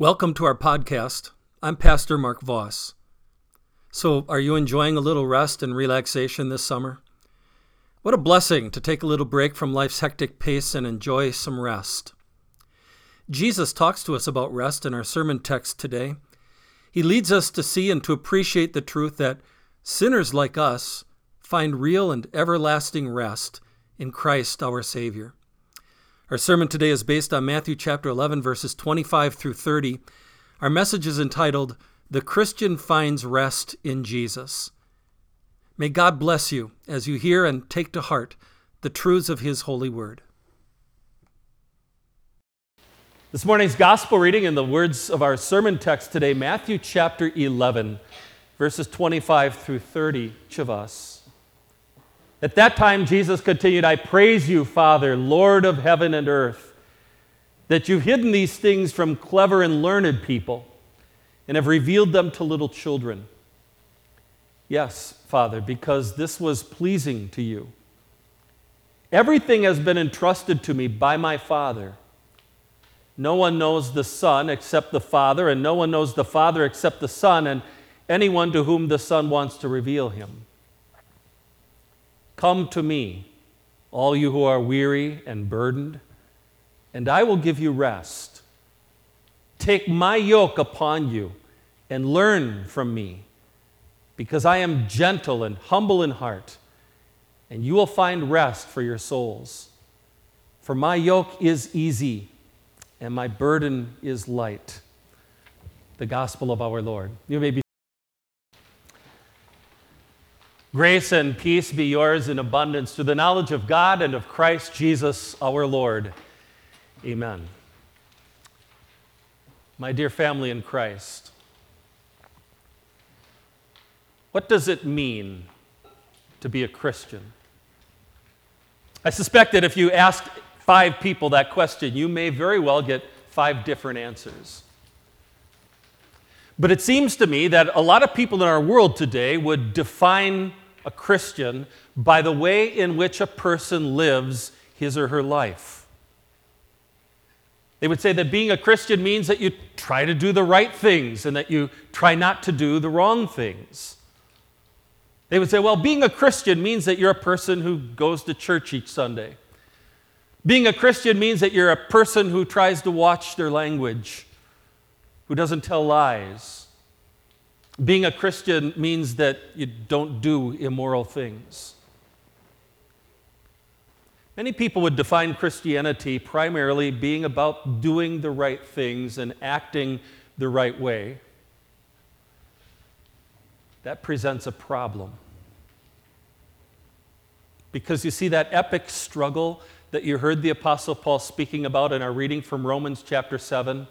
Welcome to our podcast. I'm Pastor Mark Voss. So, are you enjoying a little rest and relaxation this summer? What a blessing to take a little break from life's hectic pace and enjoy some rest. Jesus talks to us about rest in our sermon text today. He leads us to see and to appreciate the truth that sinners like us find real and everlasting rest in Christ our Savior. Our sermon today is based on Matthew chapter 11, verses 25 through 30. Our message is entitled, The Christian Finds Rest in Jesus. May God bless you as you hear and take to heart the truths of His holy word. This morning's gospel reading in the words of our sermon text today, Matthew chapter 11, verses 25 through 30, each of us. At that time, Jesus continued, I praise you, Father, Lord of heaven and earth, that you've hidden these things from clever and learned people and have revealed them to little children. Yes, Father, because this was pleasing to you. Everything has been entrusted to me by my Father. No one knows the Son except the Father, and no one knows the Father except the Son, and anyone to whom the Son wants to reveal him. Come to me, all you who are weary and burdened, and I will give you rest. Take my yoke upon you and learn from me, because I am gentle and humble in heart, and you will find rest for your souls. For my yoke is easy and my burden is light. The gospel of our Lord. You may be Grace and peace be yours in abundance through the knowledge of God and of Christ Jesus our Lord. Amen. My dear family in Christ, what does it mean to be a Christian? I suspect that if you asked five people that question, you may very well get five different answers. But it seems to me that a lot of people in our world today would define a Christian by the way in which a person lives his or her life. They would say that being a Christian means that you try to do the right things and that you try not to do the wrong things. They would say, well, being a Christian means that you're a person who goes to church each Sunday. Being a Christian means that you're a person who tries to watch their language, who doesn't tell lies, being a Christian means that you don't do immoral things. Many people would define Christianity primarily being about doing the right things and acting the right way. That presents a problem. Because you see, that epic struggle that you heard the Apostle Paul speaking about in our reading from Romans chapter 7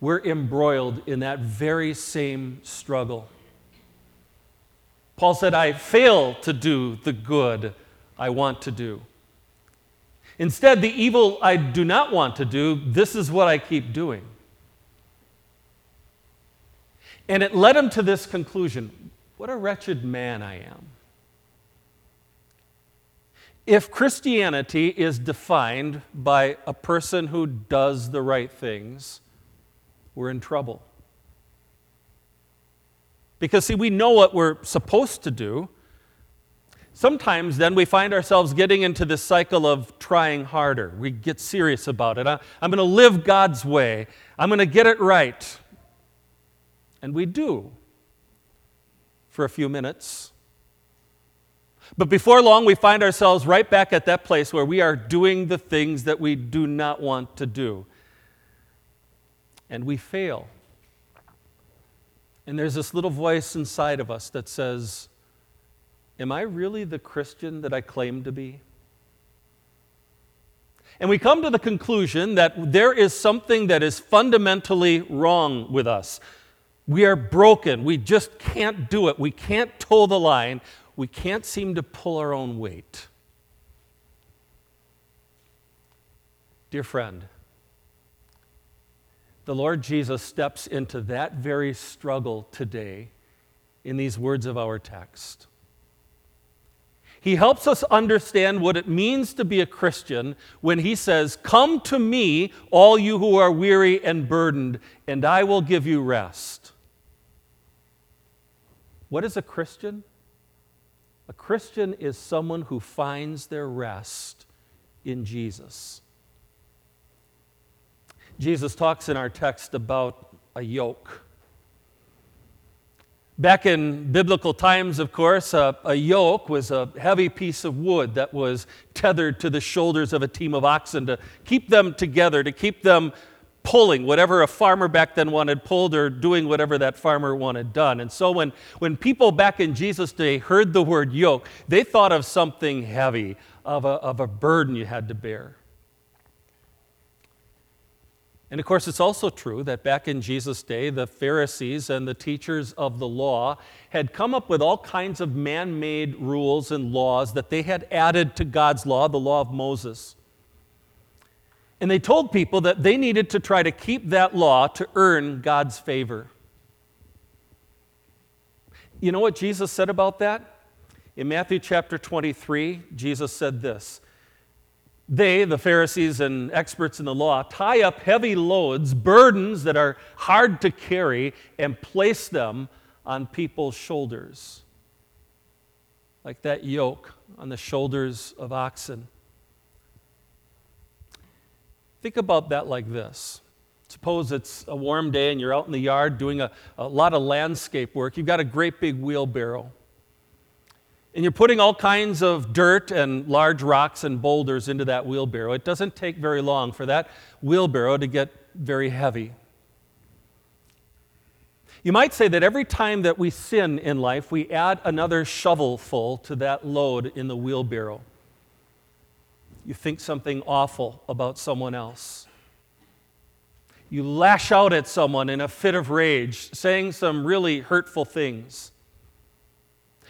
we're embroiled in that very same struggle. Paul said, I fail to do the good I want to do. Instead, the evil I do not want to do, this is what I keep doing. And it led him to this conclusion what a wretched man I am. If Christianity is defined by a person who does the right things, we're in trouble. Because, see, we know what we're supposed to do. Sometimes then we find ourselves getting into this cycle of trying harder. We get serious about it. I, am going to live God's way, I'm going to get it right. And we do for a few minutes. But before long, we find ourselves right back at that place where we are doing the things that we do not want to do and we fail. And there's this little voice inside of us that says, Am I really the Christian that I claim to be? And we come to the conclusion that there is something that is fundamentally wrong with us. We are broken. We just can't do it. We can't toe the line. We can't seem to pull our own weight. Dear friend, the Lord Jesus steps into that very struggle today in these words of our text. He helps us understand what it means to be a Christian when he says, Come to me, all you who are weary and burdened, and I will give you rest. What is a Christian? A Christian is someone who finds their rest in Jesus. Jesus talks in our text about a yoke. Back in biblical times, of course, a, a, yoke was a heavy piece of wood that was tethered to the shoulders of a team of oxen to keep them together, to keep them pulling whatever a farmer back then wanted pulled or doing whatever that farmer wanted done. And so when, when people back in Jesus' day heard the word yoke, they thought of something heavy, of a, of a burden you had to bear. And of course, it's also true that back in Jesus' day, the Pharisees and the teachers of the law had come up with all kinds of man made rules and laws that they had added to God's law, the law of Moses. And they told people that they needed to try to keep that law to earn God's favor. You know what Jesus said about that? In Matthew chapter 23, Jesus said this they, the Pharisees and experts in the law, tie up heavy loads, burdens that are hard to carry, and place them on people's shoulders, like that yoke on the shoulders of oxen. Think about that like this. Suppose it's a warm day and you're out in the yard doing a, a lot of landscape work. You've got a great big wheelbarrow and you're putting all kinds of dirt and large rocks and boulders into that wheelbarrow, it doesn't take very long for that wheelbarrow to get very heavy. You might say that every time that we sin in life, we add another shovelful to that load in the wheelbarrow. You think something awful about someone else. You lash out at someone in a fit of rage, saying some really hurtful things.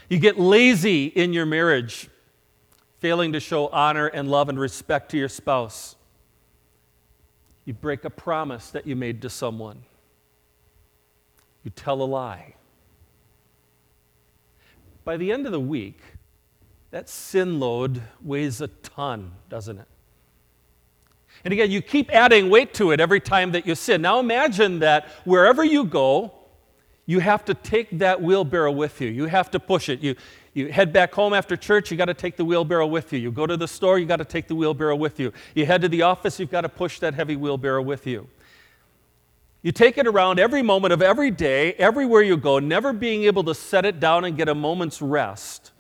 You get lazy in your marriage, failing to show honor and love and respect to your spouse. You break a promise that you made to someone. You tell a lie. By the end of the week, that sin load weighs a ton, doesn't it? And again, you keep adding weight to it every time that you sin. Now imagine that wherever you go, you have to take that wheelbarrow with you. You have to push it. You, you head back home after church, you got to take the wheelbarrow with you. You go to the store, you got to take the wheelbarrow with you. You head to the office, you've got to push that heavy wheelbarrow with you. You take it around every moment of every day, everywhere you go, never being able to set it down and get a moment's rest.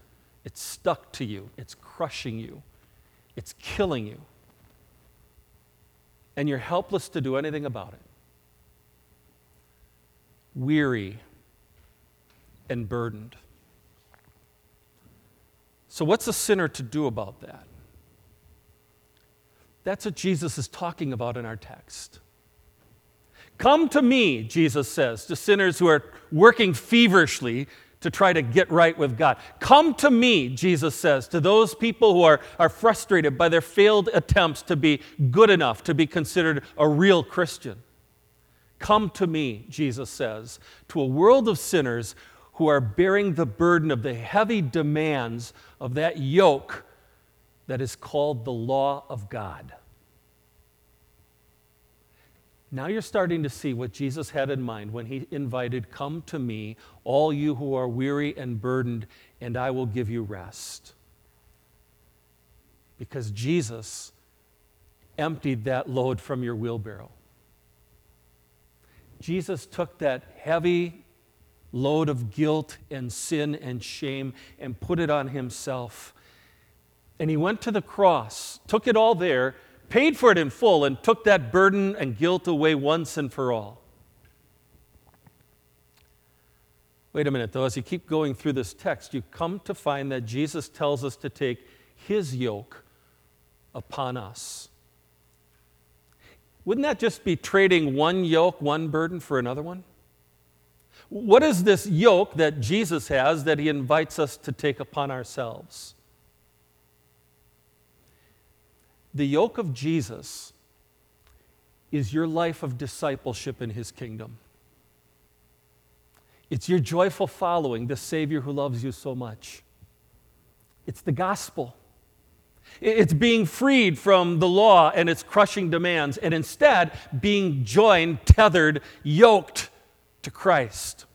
It's stuck to you, it's crushing you, it's killing you. And you're helpless to do anything about it weary, and burdened. So, what's a sinner to do about that? That's what Jesus is talking about in our text. Come to me, Jesus says, to sinners who are working feverishly to try to get right with God. Come to me, Jesus says, to those people who are, are frustrated by their failed attempts to be good enough to be considered a real Christian. Come to me, Jesus says, to a world of sinners who are bearing the burden of the heavy demands of that yoke that is called the law of God. Now you're starting to see what Jesus had in mind when he invited, Come to me, all you who are weary and burdened, and I will give you rest. Because Jesus emptied that load from your wheelbarrow. Jesus took that heavy load of guilt and sin and shame and put it on himself. And he went to the cross, took it all there, paid for it in full, and took that burden and guilt away once and for all. Wait a minute, though, as you keep going through this text, you come to find that Jesus tells us to take his yoke upon us. Wouldn't that just be trading one yoke, one burden for another one? What is this yoke that Jesus has that he invites us to take upon ourselves? The yoke of Jesus is your life of discipleship in his kingdom. It's your joyful following the Savior who loves you so much. It's the gospel. It's being freed from the law and its crushing demands, and instead being joined, tethered, yoked to Christ.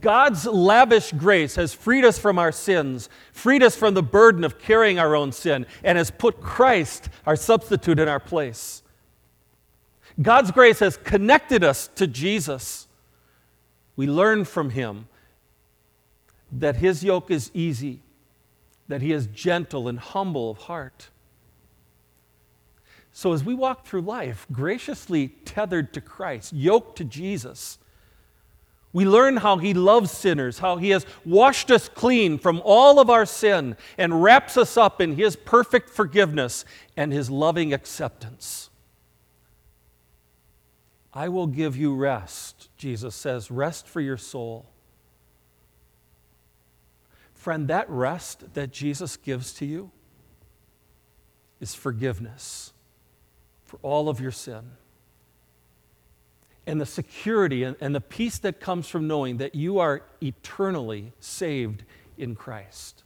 God's lavish grace has freed us from our sins, freed us from the burden of carrying our own sin, and has put Christ, our substitute, in our place. God's grace has connected us to Jesus. We learn from him that his yoke is easy, that he is gentle and humble of heart. So, as we walk through life, graciously tethered to Christ, yoked to Jesus, we learn how he loves sinners, how he has washed us clean from all of our sin and wraps us up in his perfect forgiveness and his loving acceptance. I will give you rest, Jesus says, rest for your soul. Friend, that rest that Jesus gives to you is forgiveness for all of your sin and the security and, and the peace that comes from knowing that you are eternally saved in Christ.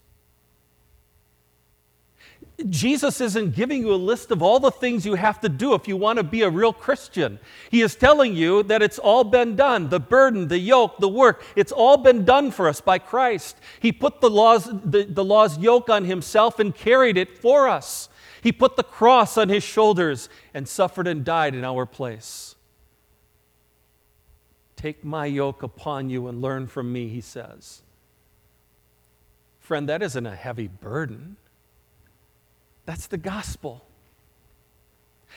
Jesus isn't giving you a list of all the things you have to do if you want to be a real Christian. He is telling you that it's all been done. The burden, the yoke, the work, it's all been done for us by Christ. He put the law's, the, the law's yoke on himself and carried it for us. He put the cross on his shoulders and suffered and died in our place. Take my yoke upon you and learn from me, he says. Friend, that isn't a heavy burden. That's the gospel.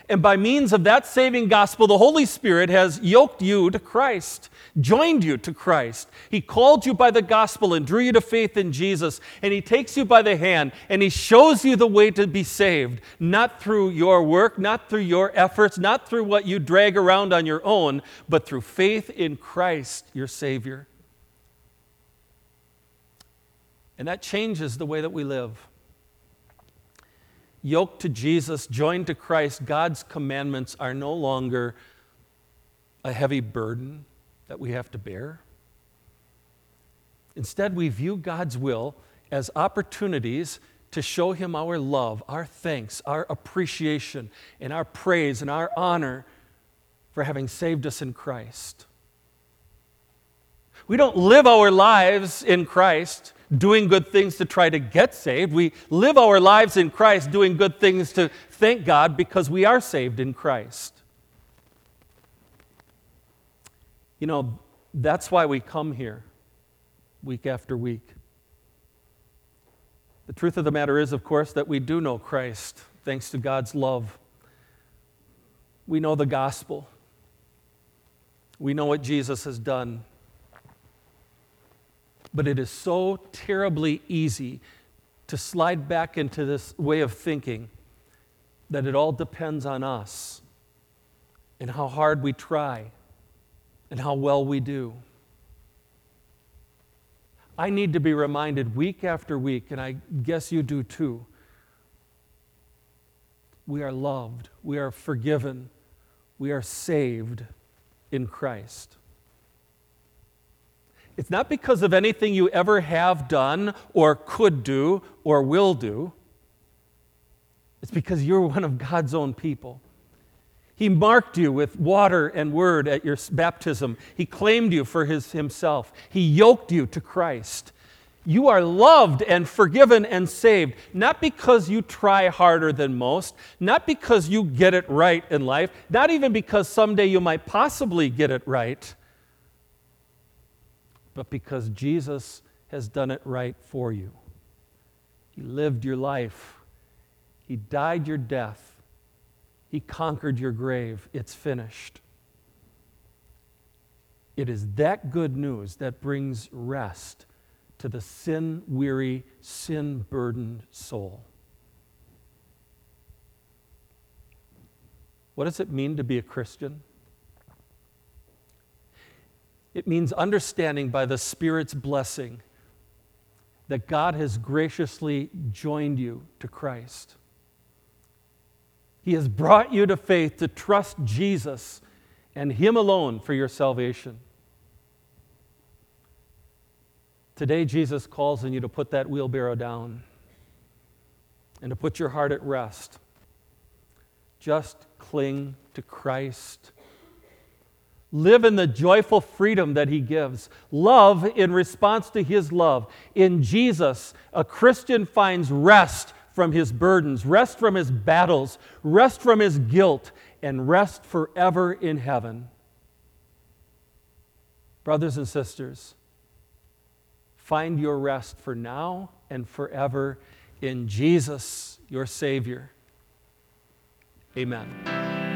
And by means of that saving gospel, the Holy Spirit has yoked you to Christ, joined you to Christ. He called you by the gospel and drew you to faith in Jesus. And He takes you by the hand and He shows you the way to be saved, not through your work, not through your efforts, not through what you drag around on your own, but through faith in Christ, your Savior. And that changes the way that we live yoked to Jesus, joined to Christ, God's commandments are no longer a heavy burden that we have to bear. Instead, we view God's will as opportunities to show Him our love, our thanks, our appreciation, and our praise and our honor for having saved us in Christ. We don't live our lives in Christ doing good things to try to get saved. We live our lives in Christ doing good things to thank God because we are saved in Christ. You know, that's why we come here week after week. The truth of the matter is, of course, that we do know Christ thanks to God's love. We know the gospel. We know what Jesus has done. But it is so terribly easy to slide back into this way of thinking that it all depends on us and how hard we try and how well we do. I need to be reminded week after week, and I guess you do too. We are loved, we are forgiven, we are saved in Christ. It's not because of anything you ever have done or could do or will do. It's because you're one of God's own people. He marked you with water and word at your baptism. He claimed you for his, himself. He yoked you to Christ. You are loved and forgiven and saved, not because you try harder than most, not because you get it right in life, not even because someday you might possibly get it right, but because Jesus has done it right for you. He lived your life, He died your death, He conquered your grave. It's finished. It is that good news that brings rest to the sin weary, sin burdened soul. What does it mean to be a Christian? It means understanding by the Spirit's blessing that God has graciously joined you to Christ. He has brought you to faith to trust Jesus and Him alone for your salvation. Today, Jesus calls on you to put that wheelbarrow down and to put your heart at rest. Just cling to Christ. Live in the joyful freedom that He gives. Love in response to His love. In Jesus, a Christian finds rest from his burdens, rest from his battles, rest from his guilt, and rest forever in heaven. Brothers and sisters, find your rest for now and forever in Jesus, your Savior. Amen.